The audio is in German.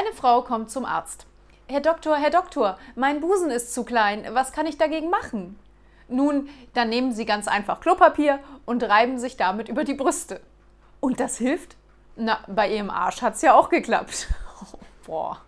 Eine Frau kommt zum Arzt. Herr Doktor, Herr Doktor, mein Busen ist zu klein. Was kann ich dagegen machen? Nun, dann nehmen Sie ganz einfach Klopapier und reiben sich damit über die Brüste. Und das hilft? Na, bei Ihrem Arsch hat es ja auch geklappt. Boah.